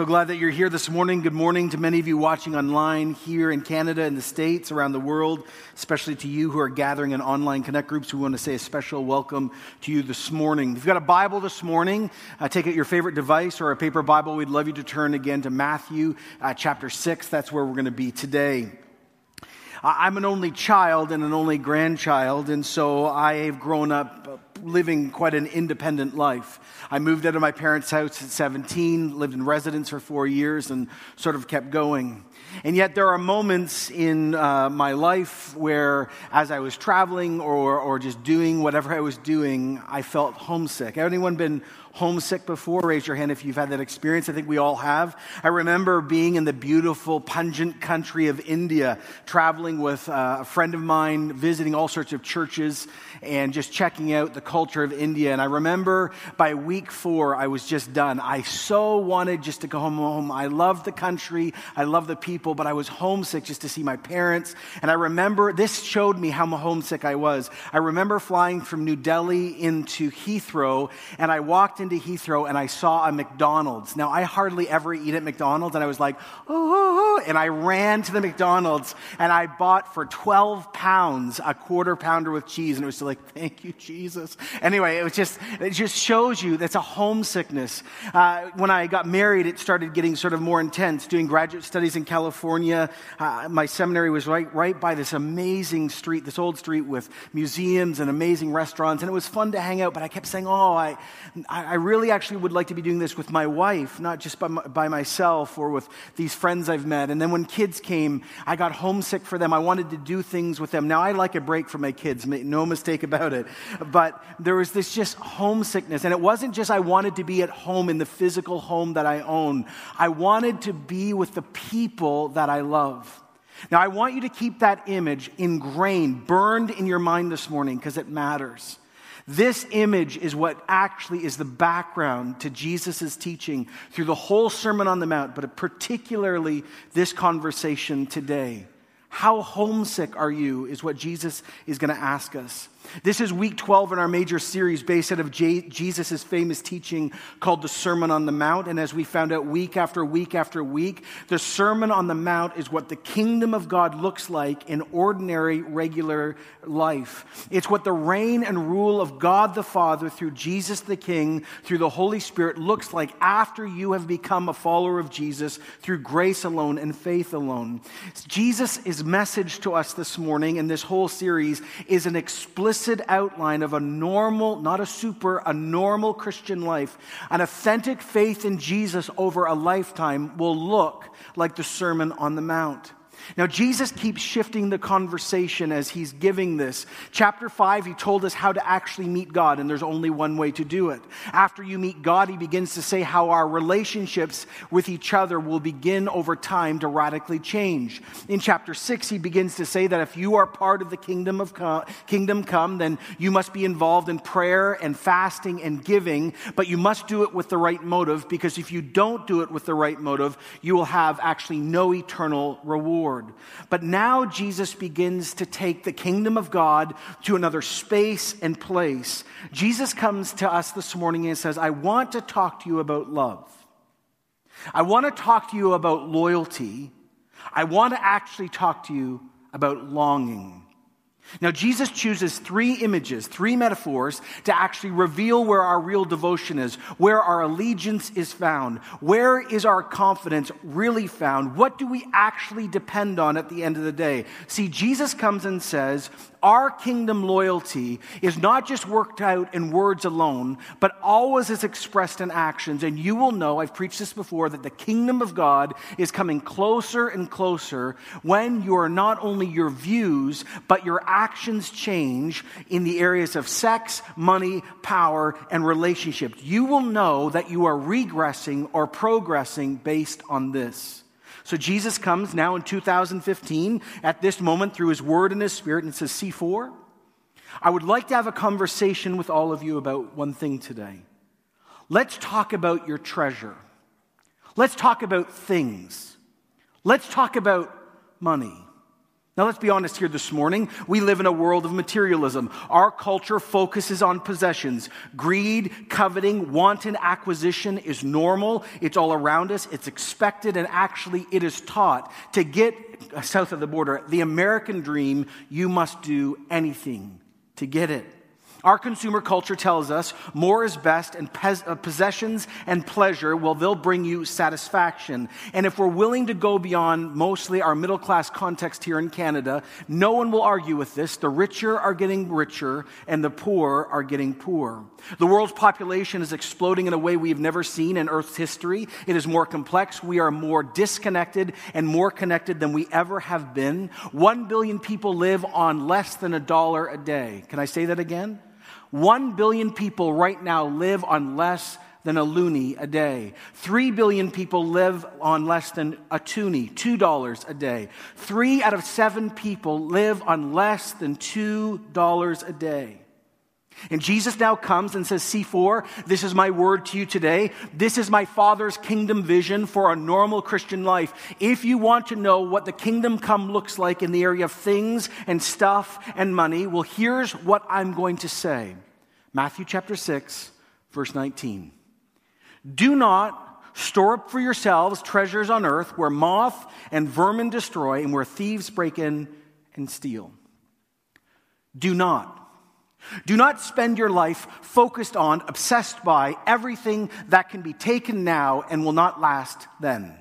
So glad that you're here this morning. Good morning to many of you watching online here in Canada in the States, around the world, especially to you who are gathering in online connect groups. We want to say a special welcome to you this morning. If you've got a Bible this morning, uh, take out your favorite device or a paper Bible. We'd love you to turn again to Matthew uh, chapter 6. That's where we're going to be today. I'm an only child and an only grandchild, and so I have grown up living quite an independent life. I moved out of my parents' house at 17, lived in residence for four years, and sort of kept going. And yet, there are moments in uh, my life where, as I was traveling or, or just doing whatever I was doing, I felt homesick. Anyone been homesick before? Raise your hand if you've had that experience. I think we all have. I remember being in the beautiful, pungent country of India, traveling with uh, a friend of mine, visiting all sorts of churches and just checking out the culture of India. And I remember by week four, I was just done. I so wanted just to go home. I loved the country, I loved the people, but I was homesick just to see my parents. And I remember this showed me how homesick I was. I remember flying from New Delhi into Heathrow, and I walked into Heathrow and I saw a McDonald's. Now, I hardly ever eat at McDonald's, and I was like, oh, and I ran to the McDonald's and I bought for 12 pounds a quarter pounder with cheese, and it was like, thank you, Jesus. Anyway, it was just, it just shows you that's a homesickness. Uh, when I got married, it started getting sort of more intense. Doing graduate studies in California, uh, my seminary was right, right by this amazing street, this old street with museums and amazing restaurants, and it was fun to hang out, but I kept saying, oh, I, I really actually would like to be doing this with my wife, not just by, my, by myself or with these friends I've met. And then when kids came, I got homesick for them. I wanted to do things with them. Now, I like a break from my kids, make no mistake about it. But there was this just homesickness. And it wasn't just I wanted to be at home in the physical home that I own, I wanted to be with the people that I love. Now, I want you to keep that image ingrained, burned in your mind this morning because it matters. This image is what actually is the background to Jesus' teaching through the whole Sermon on the Mount, but particularly this conversation today. How homesick are you? Is what Jesus is going to ask us. This is week 12 in our major series based out of Jesus' famous teaching called the Sermon on the Mount. And as we found out week after week after week, the Sermon on the Mount is what the kingdom of God looks like in ordinary, regular life. It's what the reign and rule of God the Father through Jesus the King, through the Holy Spirit, looks like after you have become a follower of Jesus through grace alone and faith alone. Jesus' message to us this morning in this whole series is an explicit outline of a normal, not a super, a normal Christian life, an authentic faith in Jesus over a lifetime will look like the Sermon on the Mount. Now, Jesus keeps shifting the conversation as he's giving this. Chapter 5, he told us how to actually meet God, and there's only one way to do it. After you meet God, he begins to say how our relationships with each other will begin over time to radically change. In chapter 6, he begins to say that if you are part of the kingdom of kingdom come, then you must be involved in prayer and fasting and giving, but you must do it with the right motive because if you don't do it with the right motive, you will have actually no eternal reward. But now Jesus begins to take the kingdom of God to another space and place. Jesus comes to us this morning and says, I want to talk to you about love. I want to talk to you about loyalty. I want to actually talk to you about longing. Now, Jesus chooses three images, three metaphors to actually reveal where our real devotion is, where our allegiance is found, where is our confidence really found, what do we actually depend on at the end of the day. See, Jesus comes and says, Our kingdom loyalty is not just worked out in words alone, but always is expressed in actions. And you will know, I've preached this before, that the kingdom of God is coming closer and closer when you are not only your views, but your actions change in the areas of sex, money, power, and relationships. You will know that you are regressing or progressing based on this. So Jesus comes now in 2015 at this moment through his word and his spirit and says, C4, I would like to have a conversation with all of you about one thing today. Let's talk about your treasure. Let's talk about things. Let's talk about money. Now, let's be honest here this morning. We live in a world of materialism. Our culture focuses on possessions. Greed, coveting, wanton acquisition is normal. It's all around us. It's expected, and actually, it is taught. To get south of the border, the American dream, you must do anything to get it. Our consumer culture tells us more is best, and uh, possessions and pleasure, well, they'll bring you satisfaction. And if we're willing to go beyond mostly our middle class context here in Canada, no one will argue with this. The richer are getting richer, and the poor are getting poor. The world's population is exploding in a way we've never seen in Earth's history. It is more complex. We are more disconnected and more connected than we ever have been. One billion people live on less than a dollar a day. Can I say that again? One billion people right now live on less than a loonie a day. Three billion people live on less than a toonie, $2 a day. Three out of seven people live on less than $2 a day. And Jesus now comes and says, C4, this is my word to you today. This is my Father's kingdom vision for a normal Christian life. If you want to know what the kingdom come looks like in the area of things and stuff and money, well, here's what I'm going to say Matthew chapter 6, verse 19. Do not store up for yourselves treasures on earth where moth and vermin destroy and where thieves break in and steal. Do not do not spend your life focused on, obsessed by everything that can be taken now and will not last then.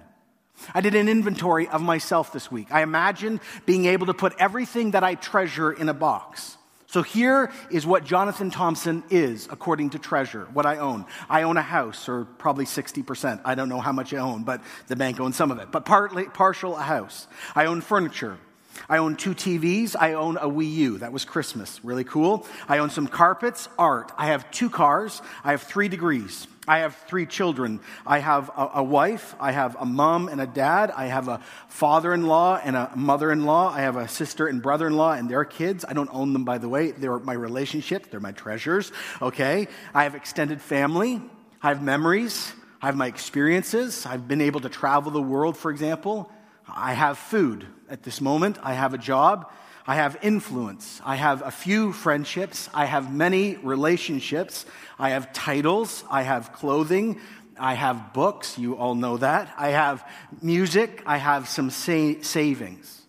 I did an inventory of myself this week. I imagined being able to put everything that I treasure in a box. So here is what Jonathan Thompson is according to treasure, what I own. I own a house, or probably 60%. I don't know how much I own, but the bank owns some of it. But partly, partial a house. I own furniture. I own two TVs. I own a Wii U. That was Christmas. Really cool. I own some carpets, art. I have two cars. I have three degrees. I have three children. I have a, a wife. I have a mom and a dad. I have a father in law and a mother in law. I have a sister and brother in law and their kids. I don't own them, by the way. They're my relationships, they're my treasures. Okay? I have extended family. I have memories. I have my experiences. I've been able to travel the world, for example. I have food at this moment. I have a job. I have influence. I have a few friendships. I have many relationships. I have titles. I have clothing. I have books. You all know that. I have music. I have some sa- savings.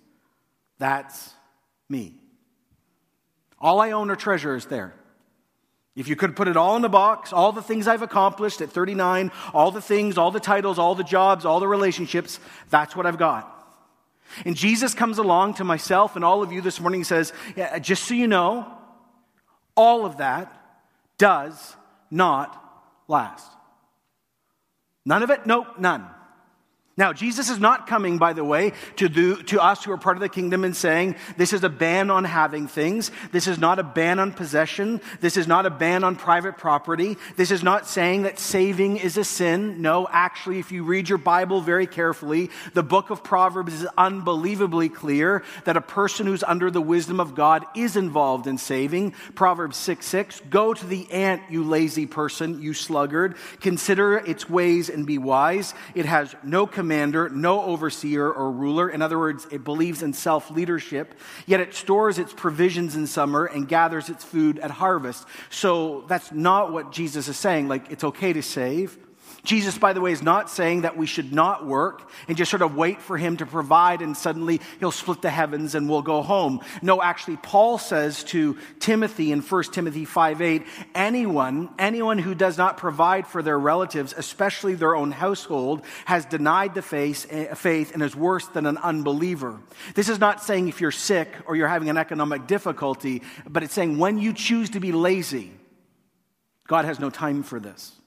That's me. All I own or treasure is there. If you could put it all in a box, all the things I've accomplished at 39, all the things, all the titles, all the jobs, all the relationships, that's what I've got. And Jesus comes along to myself and all of you this morning and says, yeah, just so you know, all of that does not last. None of it? Nope, none. Now, Jesus is not coming, by the way, to, do, to us who are part of the kingdom and saying this is a ban on having things. This is not a ban on possession. This is not a ban on private property. This is not saying that saving is a sin. No, actually, if you read your Bible very carefully, the book of Proverbs is unbelievably clear that a person who's under the wisdom of God is involved in saving. Proverbs 6 6, go to the ant, you lazy person, you sluggard. Consider its ways and be wise. It has no commander, no overseer or ruler. In other words, it believes in self leadership, yet it stores its provisions in summer and gathers its food at harvest. So that's not what Jesus is saying. Like, it's okay to save. Jesus, by the way, is not saying that we should not work and just sort of wait for him to provide and suddenly he'll split the heavens and we'll go home. No, actually, Paul says to Timothy in 1 Timothy 5 8, anyone, anyone who does not provide for their relatives, especially their own household, has denied the faith, eh, faith and is worse than an unbeliever. This is not saying if you're sick or you're having an economic difficulty, but it's saying when you choose to be lazy, God has no time for this.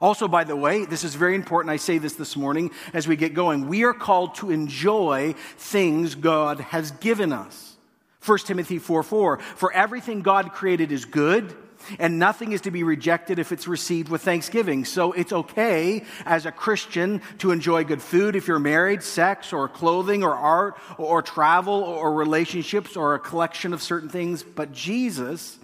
Also, by the way, this is very important. I say this this morning as we get going. We are called to enjoy things God has given us. 1 Timothy 4 4. For everything God created is good, and nothing is to be rejected if it's received with thanksgiving. So it's okay as a Christian to enjoy good food if you're married, sex, or clothing, or art, or travel, or relationships, or a collection of certain things. But Jesus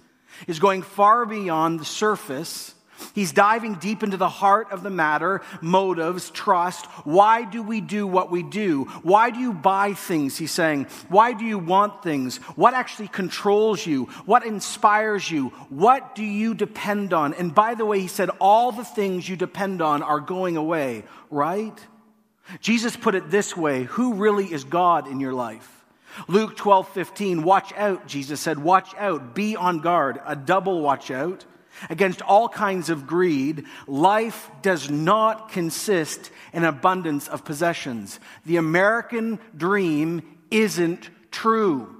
is going far beyond the surface He's diving deep into the heart of the matter motives, trust. Why do we do what we do? Why do you buy things? He's saying. Why do you want things? What actually controls you? What inspires you? What do you depend on? And by the way, he said, all the things you depend on are going away, right? Jesus put it this way Who really is God in your life? Luke 12, 15, watch out, Jesus said, watch out, be on guard, a double watch out against all kinds of greed, life does not consist in abundance of possessions. The American dream isn't true.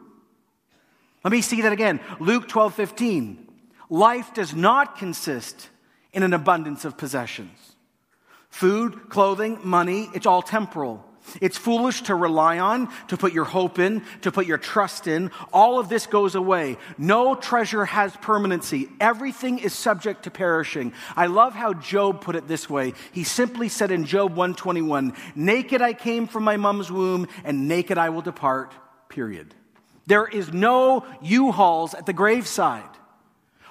Let me see that again. Luke 12 15. Life does not consist in an abundance of possessions. Food, clothing, money, it's all temporal. It's foolish to rely on, to put your hope in, to put your trust in. All of this goes away. No treasure has permanency. Everything is subject to perishing. I love how Job put it this way. He simply said in Job 121, Naked I came from my mom's womb, and naked I will depart. Period. There is no U-Hauls at the graveside.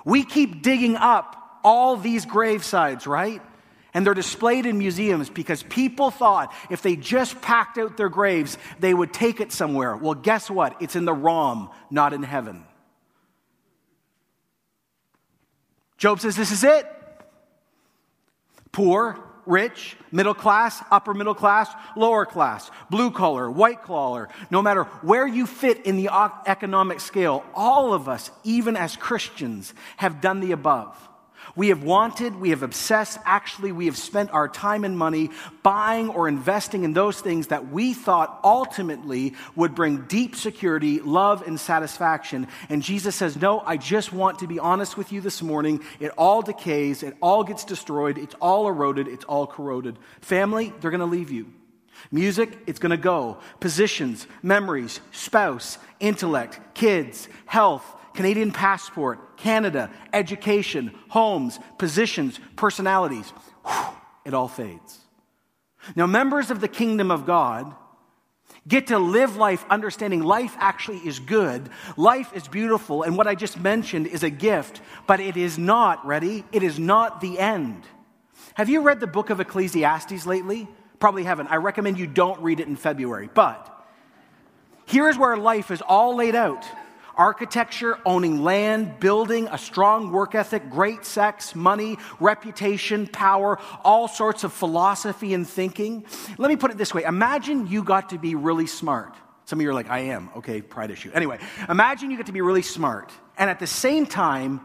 We keep digging up all these gravesides, right? And they're displayed in museums because people thought if they just packed out their graves, they would take it somewhere. Well, guess what? It's in the ROM, not in heaven. Job says, This is it. Poor, rich, middle class, upper middle class, lower class, blue collar, white collar, no matter where you fit in the economic scale, all of us, even as Christians, have done the above. We have wanted, we have obsessed, actually, we have spent our time and money buying or investing in those things that we thought ultimately would bring deep security, love, and satisfaction. And Jesus says, No, I just want to be honest with you this morning. It all decays, it all gets destroyed, it's all eroded, it's all corroded. Family, they're going to leave you. Music, it's going to go. Positions, memories, spouse, intellect, kids, health, Canadian passport, Canada, education, homes, positions, personalities. Whew, it all fades. Now, members of the kingdom of God get to live life understanding life actually is good, life is beautiful, and what I just mentioned is a gift, but it is not, ready? It is not the end. Have you read the book of Ecclesiastes lately? Probably haven't. I recommend you don't read it in February, but here's where life is all laid out architecture, owning land, building, a strong work ethic, great sex, money, reputation, power, all sorts of philosophy and thinking. Let me put it this way Imagine you got to be really smart. Some of you are like, I am. Okay, pride issue. Anyway, imagine you get to be really smart and at the same time,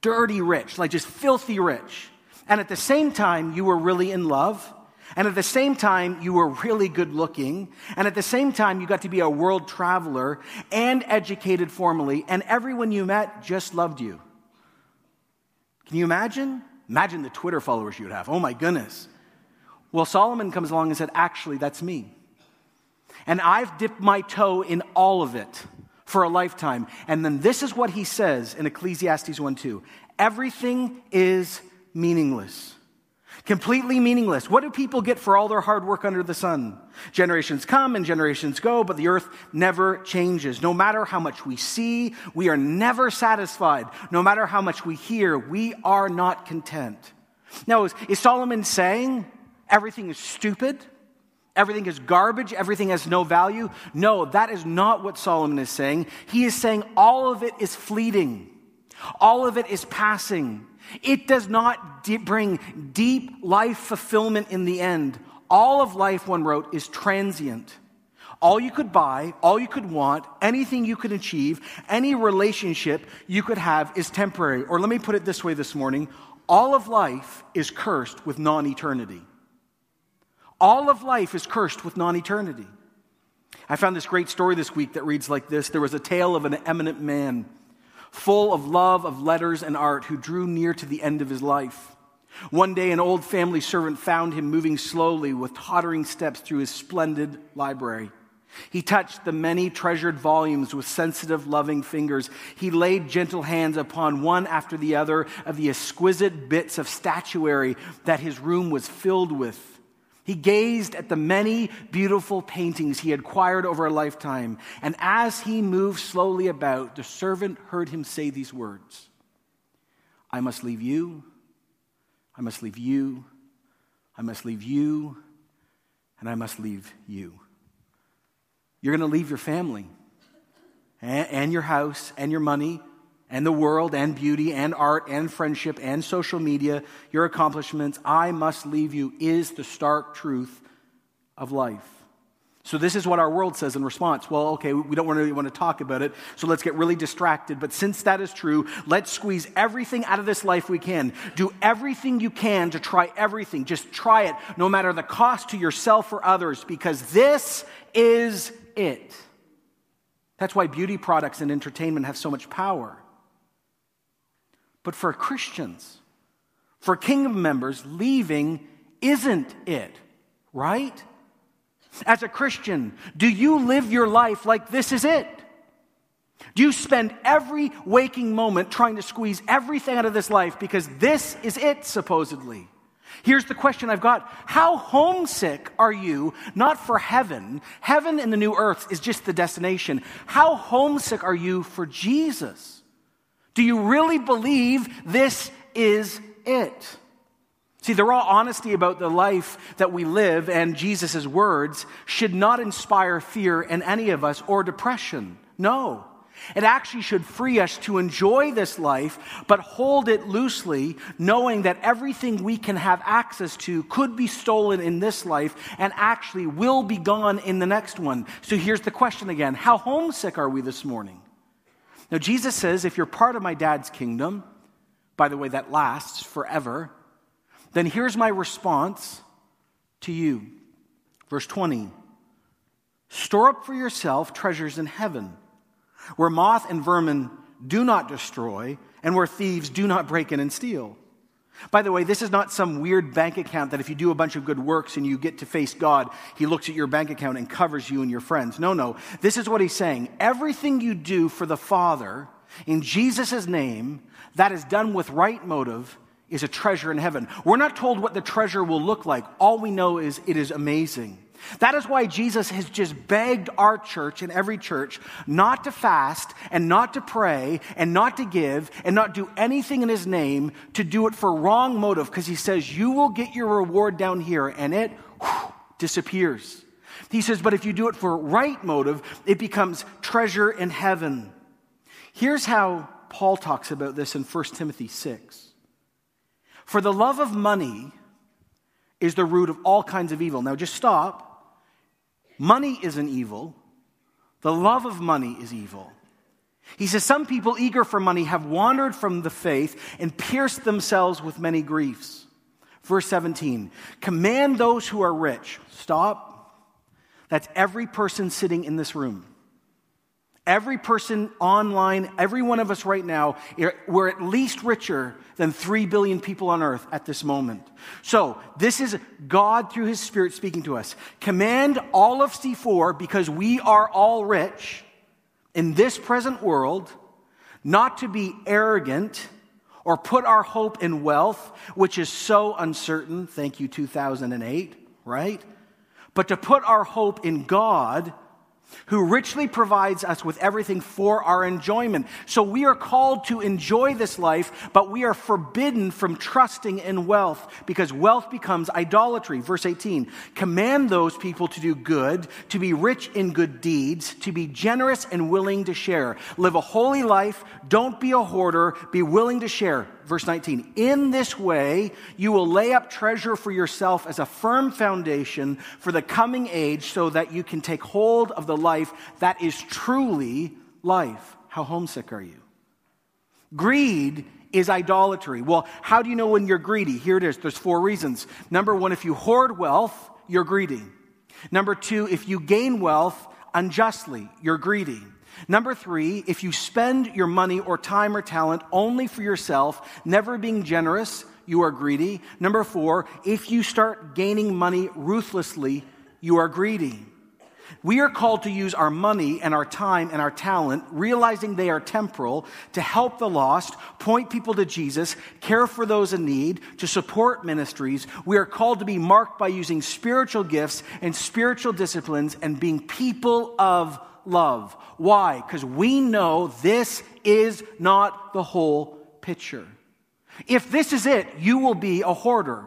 dirty rich, like just filthy rich. And at the same time, you were really in love and at the same time, you were really good looking. And at the same time, you got to be a world traveler and educated formally. And everyone you met just loved you. Can you imagine? Imagine the Twitter followers you'd have. Oh my goodness. Well, Solomon comes along and said, Actually, that's me. And I've dipped my toe in all of it for a lifetime. And then this is what he says in Ecclesiastes 1 2 everything is meaningless. Completely meaningless. What do people get for all their hard work under the sun? Generations come and generations go, but the earth never changes. No matter how much we see, we are never satisfied. No matter how much we hear, we are not content. Now, is, is Solomon saying everything is stupid? Everything is garbage. Everything has no value. No, that is not what Solomon is saying. He is saying all of it is fleeting. All of it is passing. It does not de- bring deep life fulfillment in the end. All of life, one wrote, is transient. All you could buy, all you could want, anything you could achieve, any relationship you could have is temporary. Or let me put it this way this morning all of life is cursed with non eternity. All of life is cursed with non eternity. I found this great story this week that reads like this There was a tale of an eminent man, full of love of letters and art, who drew near to the end of his life. One day, an old family servant found him moving slowly with tottering steps through his splendid library. He touched the many treasured volumes with sensitive, loving fingers. He laid gentle hands upon one after the other of the exquisite bits of statuary that his room was filled with. He gazed at the many beautiful paintings he had acquired over a lifetime, and as he moved slowly about, the servant heard him say these words. I must leave you, I must leave you, I must leave you, and I must leave you. You're going to leave your family and, and your house and your money and the world and beauty and art and friendship and social media, your accomplishments. I must leave you is the stark truth of life. So, this is what our world says in response. Well, okay, we don't really want to talk about it, so let's get really distracted. But since that is true, let's squeeze everything out of this life we can. Do everything you can to try everything. Just try it, no matter the cost to yourself or others, because this is it. That's why beauty products and entertainment have so much power. But for Christians, for kingdom members, leaving isn't it, right? As a Christian, do you live your life like this is it? Do you spend every waking moment trying to squeeze everything out of this life because this is it, supposedly? Here's the question I've got How homesick are you, not for heaven? Heaven and the new earth is just the destination. How homesick are you for Jesus? Do you really believe this is it? See, the raw honesty about the life that we live and Jesus' words should not inspire fear in any of us or depression. No. It actually should free us to enjoy this life, but hold it loosely, knowing that everything we can have access to could be stolen in this life and actually will be gone in the next one. So here's the question again How homesick are we this morning? Now, Jesus says, if you're part of my dad's kingdom, by the way, that lasts forever, then here's my response to you. Verse 20 Store up for yourself treasures in heaven where moth and vermin do not destroy, and where thieves do not break in and steal. By the way, this is not some weird bank account that if you do a bunch of good works and you get to face God, He looks at your bank account and covers you and your friends. No, no. This is what He's saying. Everything you do for the Father in Jesus' name that is done with right motive is a treasure in heaven. We're not told what the treasure will look like. All we know is it is amazing. That is why Jesus has just begged our church and every church not to fast and not to pray and not to give and not do anything in his name to do it for wrong motive because he says you will get your reward down here and it whew, disappears. He says, but if you do it for right motive, it becomes treasure in heaven. Here's how Paul talks about this in 1 Timothy 6. For the love of money is the root of all kinds of evil. Now just stop Money isn't evil, the love of money is evil. He says, Some people eager for money have wandered from the faith and pierced themselves with many griefs. Verse 17 Command those who are rich. Stop. That's every person sitting in this room. Every person online, every one of us right now, we're at least richer than 3 billion people on earth at this moment. So, this is God through his Spirit speaking to us. Command all of C4 because we are all rich in this present world, not to be arrogant or put our hope in wealth, which is so uncertain. Thank you, 2008, right? But to put our hope in God who richly provides us with everything for our enjoyment. So we are called to enjoy this life, but we are forbidden from trusting in wealth because wealth becomes idolatry. Verse 18 Command those people to do good, to be rich in good deeds, to be generous and willing to share. Live a holy life, don't be a hoarder, be willing to share. Verse 19 In this way, you will lay up treasure for yourself as a firm foundation for the coming age so that you can take hold of the life that is truly life. How homesick are you? Greed is idolatry. Well, how do you know when you're greedy? Here it is. There's four reasons. Number one, if you hoard wealth, you're greedy. Number two, if you gain wealth unjustly, you're greedy. Number three, if you spend your money or time or talent only for yourself, never being generous, you are greedy. Number four, if you start gaining money ruthlessly, you are greedy. We are called to use our money and our time and our talent, realizing they are temporal, to help the lost, point people to Jesus, care for those in need, to support ministries. We are called to be marked by using spiritual gifts and spiritual disciplines and being people of love. Why? Because we know this is not the whole picture. If this is it, you will be a hoarder.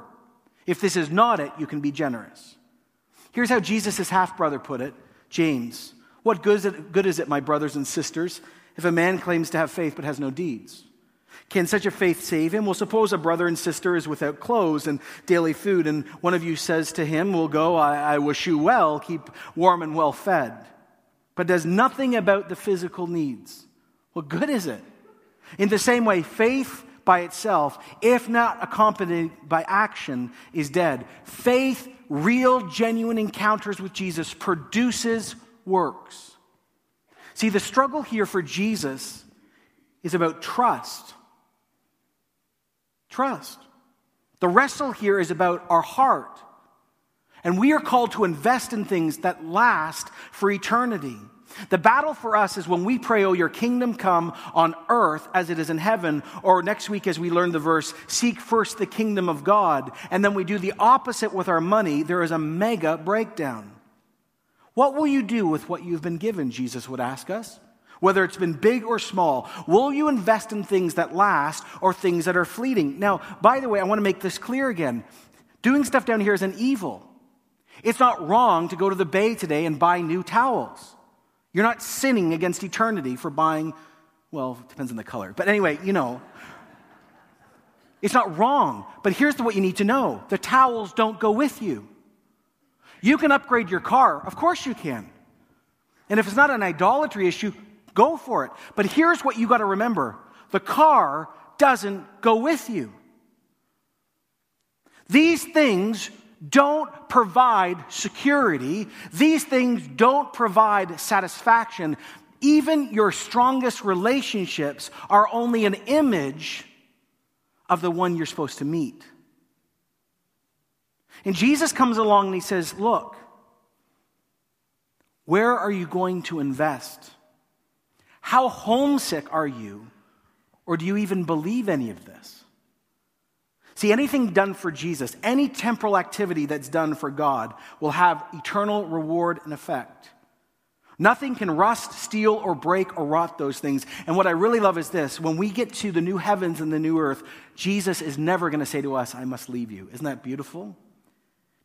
If this is not it, you can be generous. Here's how Jesus' half brother put it James. What good is, it, good is it, my brothers and sisters, if a man claims to have faith but has no deeds? Can such a faith save him? Well, suppose a brother and sister is without clothes and daily food, and one of you says to him, Well, go, I, I wish you well, keep warm and well fed, but does nothing about the physical needs. What good is it? In the same way, faith by itself, if not accompanied by action, is dead. Faith real, genuine encounters with Jesus produces works. See, the struggle here for Jesus is about trust. Trust. The wrestle here is about our heart. And we are called to invest in things that last for eternity. The battle for us is when we pray, Oh, your kingdom come on earth as it is in heaven, or next week as we learn the verse, seek first the kingdom of God, and then we do the opposite with our money, there is a mega breakdown. What will you do with what you've been given? Jesus would ask us. Whether it's been big or small, will you invest in things that last or things that are fleeting? Now, by the way, I want to make this clear again. Doing stuff down here is an evil. It's not wrong to go to the bay today and buy new towels. You're not sinning against eternity for buying, well, it depends on the color. But anyway, you know, it's not wrong. But here's what you need to know the towels don't go with you. You can upgrade your car, of course you can. And if it's not an idolatry issue, go for it. But here's what you got to remember the car doesn't go with you. These things don't provide security. These things don't provide satisfaction. Even your strongest relationships are only an image of the one you're supposed to meet. And Jesus comes along and he says, Look, where are you going to invest? How homesick are you? Or do you even believe any of this? See, anything done for Jesus, any temporal activity that's done for God, will have eternal reward and effect. Nothing can rust, steal, or break or rot those things. And what I really love is this when we get to the new heavens and the new earth, Jesus is never going to say to us, I must leave you. Isn't that beautiful?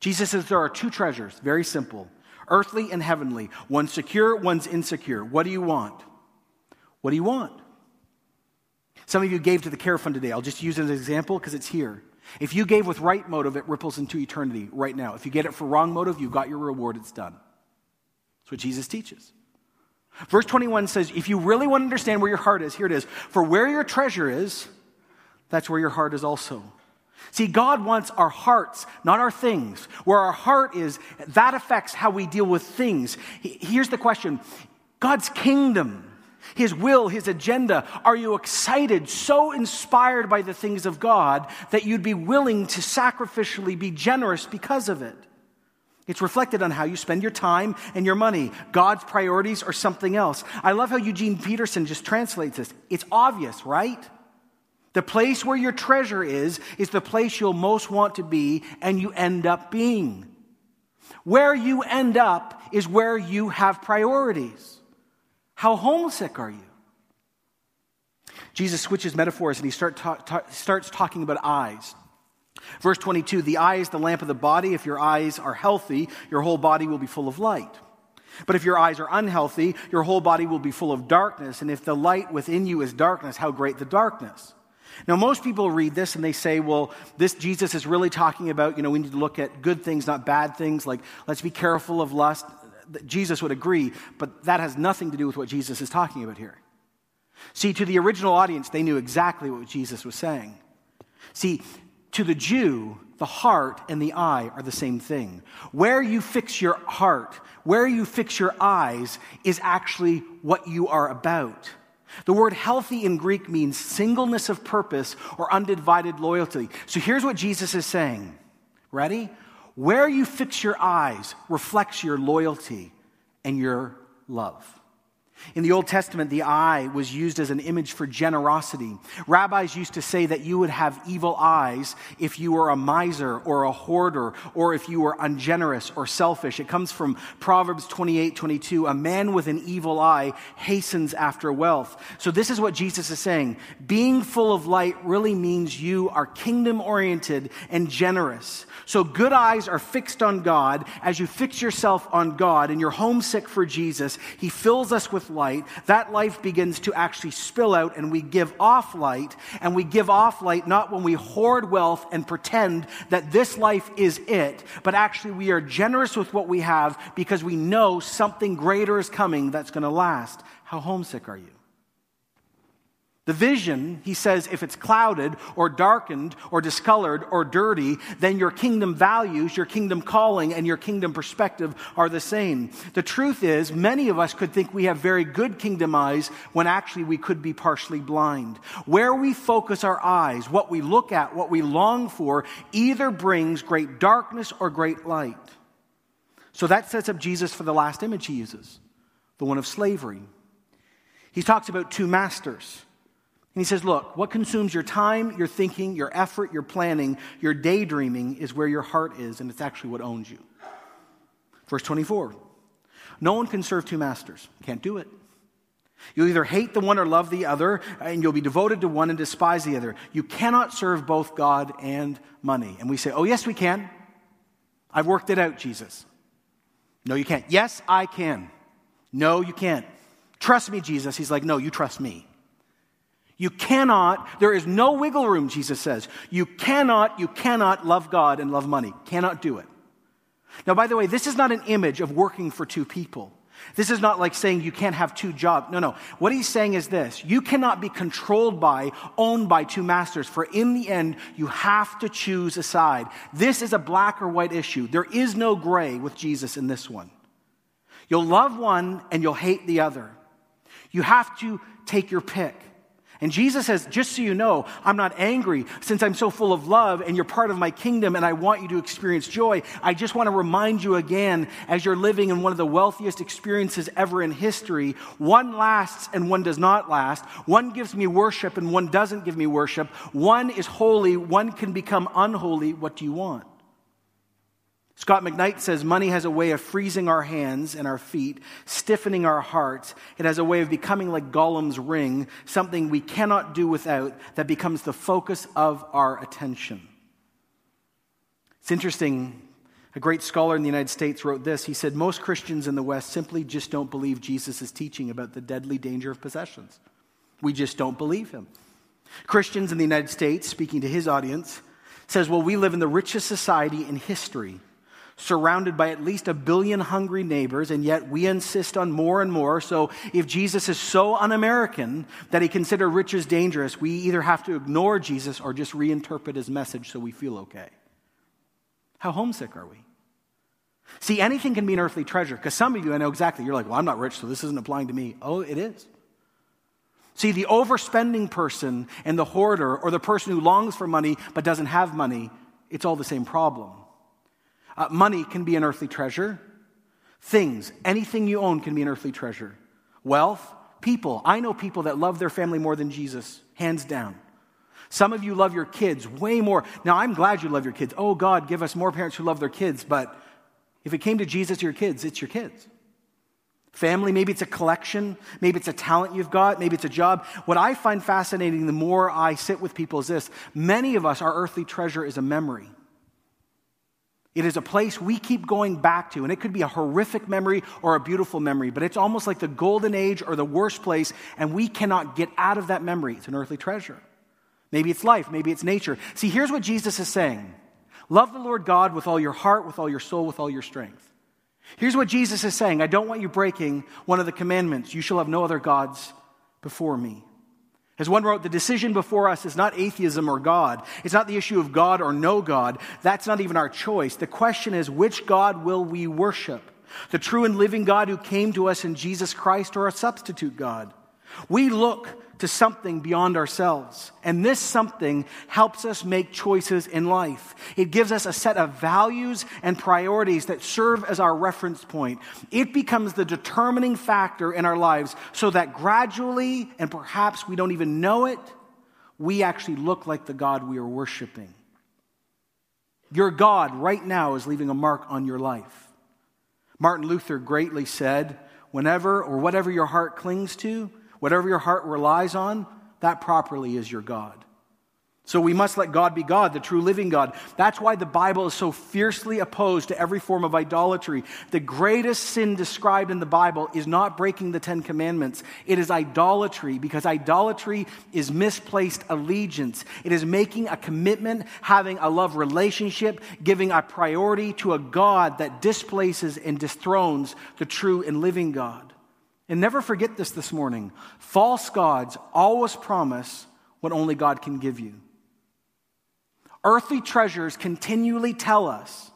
Jesus says there are two treasures, very simple earthly and heavenly. One's secure, one's insecure. What do you want? What do you want? Some of you gave to the Care Fund today. I'll just use it as an example because it's here. If you gave with right motive, it ripples into eternity right now. If you get it for wrong motive, you got your reward, it's done. That's what Jesus teaches. Verse 21 says, if you really want to understand where your heart is, here it is. For where your treasure is, that's where your heart is also. See, God wants our hearts, not our things. Where our heart is, that affects how we deal with things. Here's the question God's kingdom his will, His agenda? Are you excited, so inspired by the things of God that you'd be willing to sacrificially be generous because of it? It's reflected on how you spend your time and your money. God's priorities or something else. I love how Eugene Peterson just translates this. It's obvious, right? The place where your treasure is, is the place you'll most want to be, and you end up being. Where you end up is where you have priorities. How homesick are you? Jesus switches metaphors and he start ta- ta- starts talking about eyes. Verse 22 The eye is the lamp of the body. If your eyes are healthy, your whole body will be full of light. But if your eyes are unhealthy, your whole body will be full of darkness. And if the light within you is darkness, how great the darkness. Now, most people read this and they say, well, this Jesus is really talking about, you know, we need to look at good things, not bad things. Like, let's be careful of lust. Jesus would agree, but that has nothing to do with what Jesus is talking about here. See, to the original audience, they knew exactly what Jesus was saying. See, to the Jew, the heart and the eye are the same thing. Where you fix your heart, where you fix your eyes, is actually what you are about. The word healthy in Greek means singleness of purpose or undivided loyalty. So here's what Jesus is saying. Ready? Where you fix your eyes reflects your loyalty and your love. In the Old Testament, the eye was used as an image for generosity. Rabbis used to say that you would have evil eyes if you were a miser or a hoarder or if you were ungenerous or selfish. It comes from Proverbs 28 22. A man with an evil eye hastens after wealth. So, this is what Jesus is saying. Being full of light really means you are kingdom oriented and generous. So, good eyes are fixed on God. As you fix yourself on God and you're homesick for Jesus, He fills us with light, that life begins to actually spill out and we give off light. And we give off light not when we hoard wealth and pretend that this life is it, but actually we are generous with what we have because we know something greater is coming that's going to last. How homesick are you? The vision, he says, if it's clouded or darkened or discolored or dirty, then your kingdom values, your kingdom calling, and your kingdom perspective are the same. The truth is, many of us could think we have very good kingdom eyes when actually we could be partially blind. Where we focus our eyes, what we look at, what we long for, either brings great darkness or great light. So that sets up Jesus for the last image he uses, the one of slavery. He talks about two masters. And he says, Look, what consumes your time, your thinking, your effort, your planning, your daydreaming is where your heart is, and it's actually what owns you. Verse 24 No one can serve two masters. Can't do it. You'll either hate the one or love the other, and you'll be devoted to one and despise the other. You cannot serve both God and money. And we say, Oh, yes, we can. I've worked it out, Jesus. No, you can't. Yes, I can. No, you can't. Trust me, Jesus. He's like, No, you trust me. You cannot, there is no wiggle room, Jesus says. You cannot, you cannot love God and love money. Cannot do it. Now, by the way, this is not an image of working for two people. This is not like saying you can't have two jobs. No, no. What he's saying is this you cannot be controlled by, owned by two masters, for in the end, you have to choose a side. This is a black or white issue. There is no gray with Jesus in this one. You'll love one and you'll hate the other. You have to take your pick. And Jesus says, just so you know, I'm not angry since I'm so full of love and you're part of my kingdom and I want you to experience joy. I just want to remind you again, as you're living in one of the wealthiest experiences ever in history, one lasts and one does not last. One gives me worship and one doesn't give me worship. One is holy, one can become unholy. What do you want? Scot McKnight says money has a way of freezing our hands and our feet, stiffening our hearts. It has a way of becoming like Gollum's ring, something we cannot do without, that becomes the focus of our attention. It's interesting. A great scholar in the United States wrote this. He said, Most Christians in the West simply just don't believe Jesus' teaching about the deadly danger of possessions. We just don't believe him. Christians in the United States, speaking to his audience, says, Well, we live in the richest society in history surrounded by at least a billion hungry neighbors, and yet we insist on more and more. So if Jesus is so un American that he considered riches dangerous, we either have to ignore Jesus or just reinterpret his message so we feel okay. How homesick are we? See, anything can be an earthly treasure, because some of you, I know exactly, you're like, well, I'm not rich, so this isn't applying to me. Oh, it is. See, the overspending person and the hoarder, or the person who longs for money but doesn't have money, it's all the same problem. Uh, money can be an earthly treasure. Things, anything you own can be an earthly treasure. Wealth, people. I know people that love their family more than Jesus, hands down. Some of you love your kids way more. Now, I'm glad you love your kids. Oh, God, give us more parents who love their kids, but If it came to Jesus your kids, it's your kids. Family, maybe it's a collection, maybe it's a talent you've got, maybe it's a job. What I find fascinating the more I sit with people is this many of us, our earthly treasure is a memory. It is a place we keep going back to, and it could be a horrific memory or a beautiful memory, but it's almost like the golden age or the worst place, and we cannot get out of that memory. It's an earthly treasure. Maybe it's life, maybe it's nature. See, here's what Jesus is saying Love the Lord God with all your heart, with all your soul, with all your strength. Here's what Jesus is saying I don't want you breaking one of the commandments. You shall have no other gods before me. As one wrote, the decision before us is not atheism or God. It's not the issue of God or no God. That's not even our choice. The question is, which God will we worship? The true and living God who came to us in Jesus Christ or a substitute God? We look to something beyond ourselves. And this something helps us make choices in life. It gives us a set of values and priorities that serve as our reference point. It becomes the determining factor in our lives so that gradually, and perhaps we don't even know it, we actually look like the God we are worshiping. Your God right now is leaving a mark on your life. Martin Luther greatly said, Whenever or whatever your heart clings to, Whatever your heart relies on, that properly is your God. So we must let God be God, the true living God. That's why the Bible is so fiercely opposed to every form of idolatry. The greatest sin described in the Bible is not breaking the Ten Commandments, it is idolatry, because idolatry is misplaced allegiance. It is making a commitment, having a love relationship, giving a priority to a God that displaces and dethrones the true and living God. And never forget this this morning false gods always promise what only God can give you. Earthly treasures continually tell us,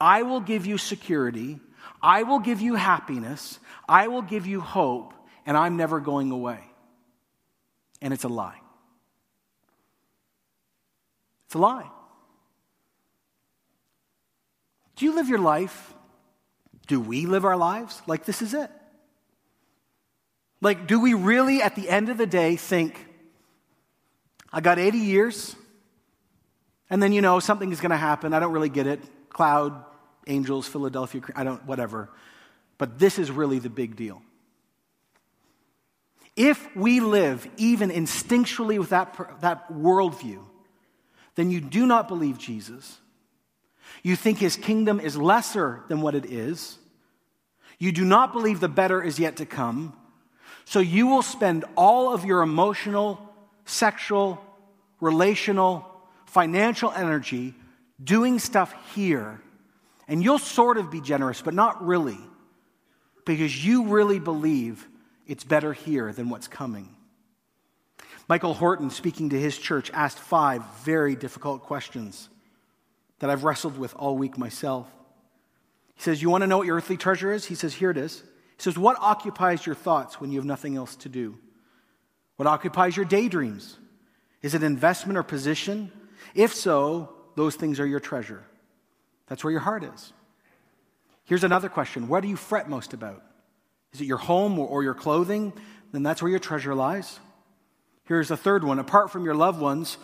I will give you security, I will give you happiness, I will give you hope, and I'm never going away. And it's a lie. It's a lie. Do you live your life? Do we live our lives like this is it? Like, do we really, at the end of the day, think, I got 80 years, and then, you know, something is going to happen. I don't really get it. Cloud, angels, Philadelphia, I don't, whatever. But this is really the big deal. If we live even instinctually with that, that worldview, then you do not believe Jesus. You think his kingdom is lesser than what it is. You do not believe the better is yet to come. So you will spend all of your emotional, sexual, relational, financial energy doing stuff here. And you'll sort of be generous, but not really, because you really believe it's better here than what's coming. Michael Horton, speaking to his church, asked five very difficult questions that I've wrestled with all week myself. He says, You want to know what your earthly treasure is? He says, Here it is. Says, What occupies your thoughts when you have nothing else to do? What occupies your daydreams? Is it investment or position? If so, those things are your treasure. That's where your heart is. Here's another question What do you fret most about? Is it your home or your clothing? Then that's where your treasure lies. Here's a third one. Apart from your loved ones,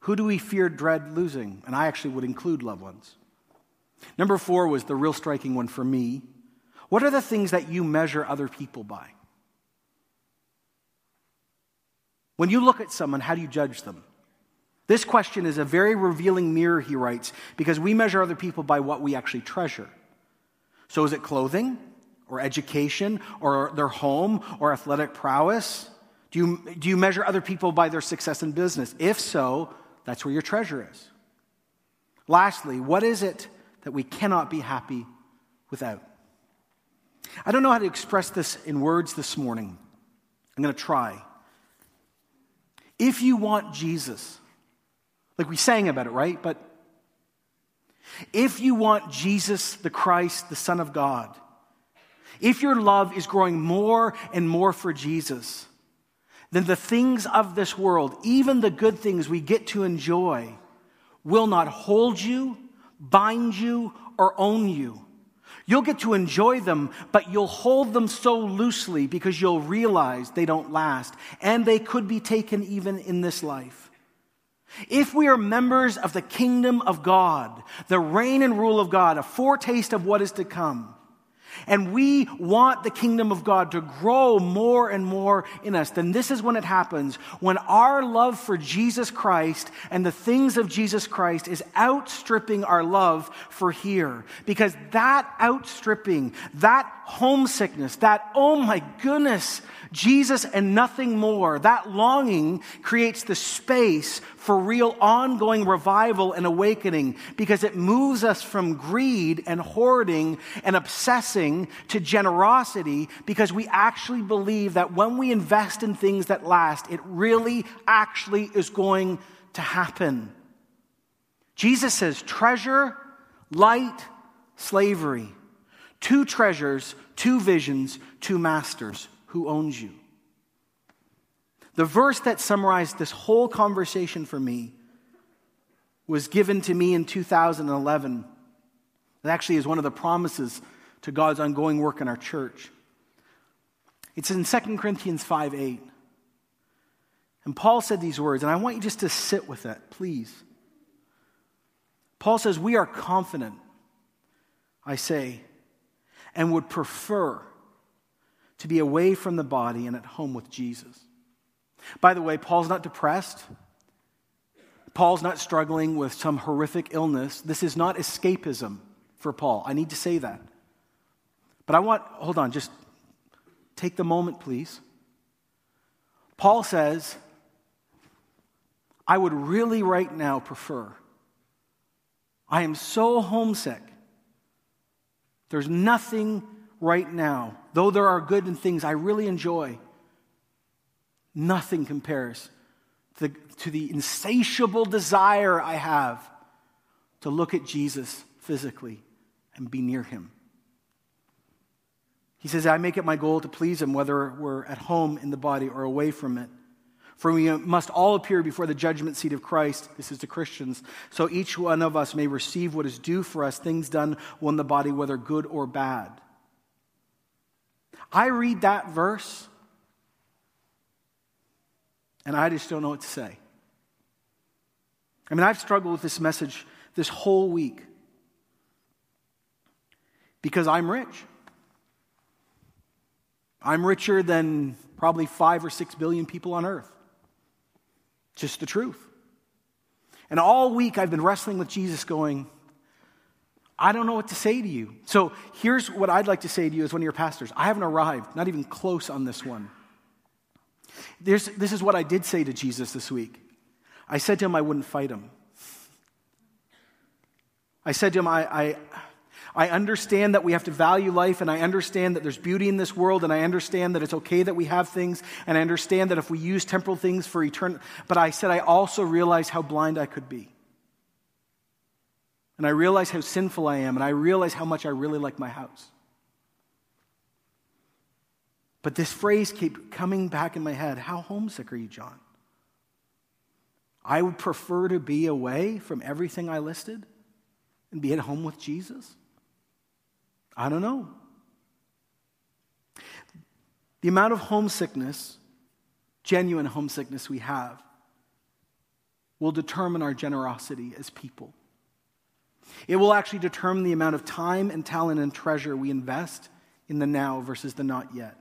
who do we fear, dread losing? And I actually would include loved ones. Number four was the real striking one for me. What are the things that you measure other people by? When you look at someone, how do you judge them? This question is a very revealing mirror, he writes, because we measure other people by what we actually treasure. So is it clothing, or education, or their home, or athletic prowess? Do you, do you measure other people by their success in business? If so, that's where your treasure is. Lastly, what is it that we cannot be happy without? I don't know how to express this in words this morning. I'm going to try. If you want Jesus, like we sang about it, right? But if you want Jesus, the Christ, the Son of God, if your love is growing more and more for Jesus, then the things of this world, even the good things we get to enjoy, will not hold you, bind you, or own you. You'll get to enjoy them, but you'll hold them so loosely because you'll realize they don't last and they could be taken even in this life. If we are members of the kingdom of God, the reign and rule of God, a foretaste of what is to come, and we want the kingdom of God to grow more and more in us, then this is when it happens. When our love for Jesus Christ and the things of Jesus Christ is outstripping our love for here. Because that outstripping, that homesickness, that, oh my goodness, Jesus and nothing more, that longing creates the space for real ongoing revival and awakening because it moves us from greed and hoarding and obsessing to generosity because we actually believe that when we invest in things that last, it really actually is going to happen. Jesus says treasure, light, slavery. Two treasures, two visions, two masters. Who owns you? The verse that summarized this whole conversation for me was given to me in 2011. It actually is one of the promises to God's ongoing work in our church. It's in 2 Corinthians 5 8. And Paul said these words, and I want you just to sit with it, please. Paul says, We are confident, I say, and would prefer to be away from the body and at home with Jesus. By the way, Paul's not depressed. Paul's not struggling with some horrific illness. This is not escapism for Paul. I need to say that. But I want, hold on, just take the moment, please. Paul says, I would really right now prefer. I am so homesick. There's nothing right now, though there are good and things I really enjoy, nothing compares to the, to the insatiable desire I have to look at Jesus physically and be near him. He says, I make it my goal to please him, whether we're at home in the body or away from it. For we must all appear before the judgment seat of Christ. This is to Christians. So each one of us may receive what is due for us, things done on the body, whether good or bad. I read that verse and I just don't know what to say. I mean, I've struggled with this message this whole week because I'm rich. I'm richer than probably five or six billion people on earth. Just the truth. And all week I've been wrestling with Jesus, going, I don't know what to say to you. So here's what I'd like to say to you as one of your pastors. I haven't arrived, not even close on this one. There's, this is what I did say to Jesus this week. I said to him I wouldn't fight him. I said to him, I, I, I understand that we have to value life, and I understand that there's beauty in this world, and I understand that it's okay that we have things, and I understand that if we use temporal things for eternal. But I said, I also realize how blind I could be. And I realize how sinful I am, and I realize how much I really like my house. But this phrase kept coming back in my head How homesick are you, John? I would prefer to be away from everything I listed and be at home with Jesus. I don't know. The amount of homesickness, genuine homesickness we have, will determine our generosity as people. It will actually determine the amount of time and talent and treasure we invest in the now versus the not yet.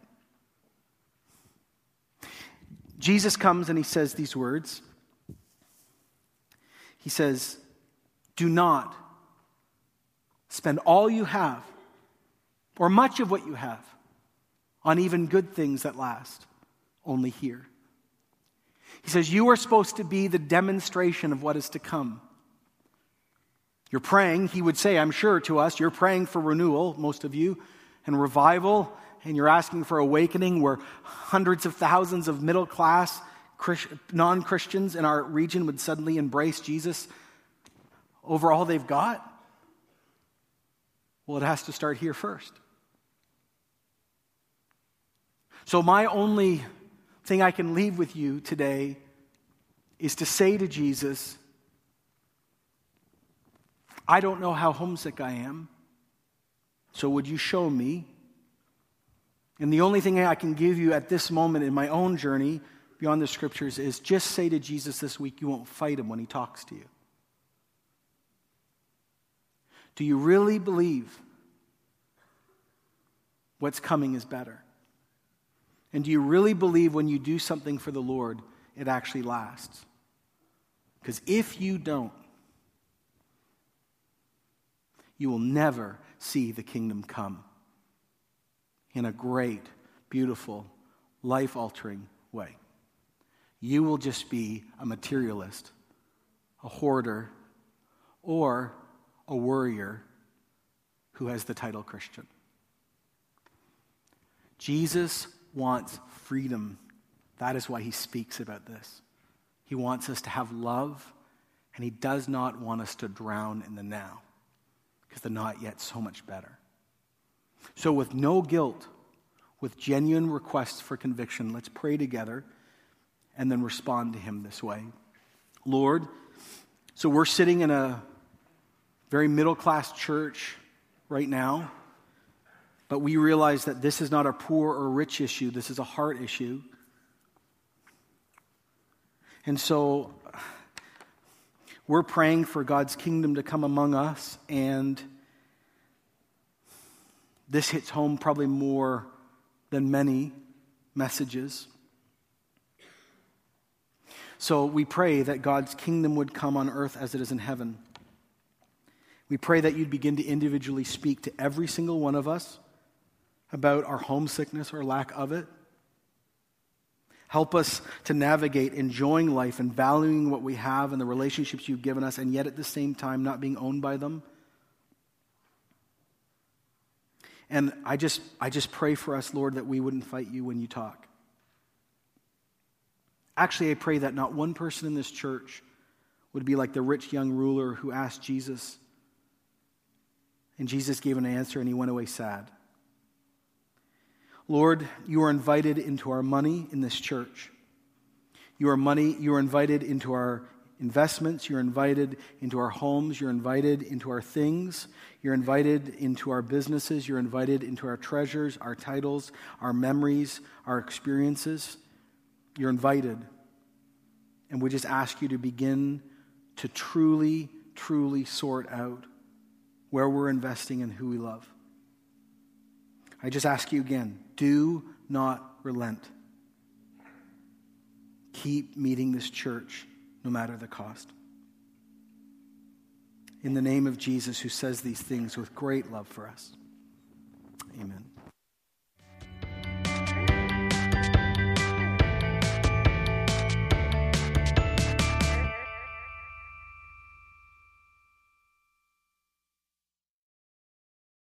Jesus comes and he says these words. He says, Do not spend all you have, or much of what you have, on even good things that last, only here. He says, You are supposed to be the demonstration of what is to come. You're praying, he would say, I'm sure to us, you're praying for renewal, most of you, and revival, and you're asking for awakening where hundreds of thousands of middle class non Christians in our region would suddenly embrace Jesus over all they've got. Well, it has to start here first. So, my only thing I can leave with you today is to say to Jesus, I don't know how homesick I am, so would you show me? And the only thing I can give you at this moment in my own journey beyond the scriptures is just say to Jesus this week you won't fight him when he talks to you. Do you really believe what's coming is better? And do you really believe when you do something for the Lord, it actually lasts? Because if you don't, you will never see the kingdom come in a great, beautiful, life altering way. You will just be a materialist, a hoarder, or a worrier who has the title Christian. Jesus wants freedom. That is why he speaks about this. He wants us to have love, and he does not want us to drown in the now, because the not yet so much better. So, with no guilt, with genuine requests for conviction, let's pray together and then respond to him this way. Lord, so we're sitting in a very middle class church right now, but we realize that this is not a poor or rich issue, this is a heart issue. And so we're praying for God's kingdom to come among us, and this hits home probably more than many messages. So we pray that God's kingdom would come on earth as it is in heaven. We pray that you'd begin to individually speak to every single one of us about our homesickness or lack of it. Help us to navigate enjoying life and valuing what we have and the relationships you've given us, and yet at the same time not being owned by them. And I just, I just pray for us, Lord, that we wouldn't fight you when you talk. Actually, I pray that not one person in this church would be like the rich young ruler who asked Jesus, and Jesus gave an answer and he went away sad. Lord, you are invited into our money in this church. You are money, you are invited into our investments, you're invited into our homes, you're invited into our things, you're invited into our businesses, you're invited into our treasures, our titles, our memories, our experiences. You're invited. And we just ask you to begin to truly, truly sort out where we're investing and who we love. I just ask you again do not relent. Keep meeting this church no matter the cost. In the name of Jesus, who says these things with great love for us. Amen.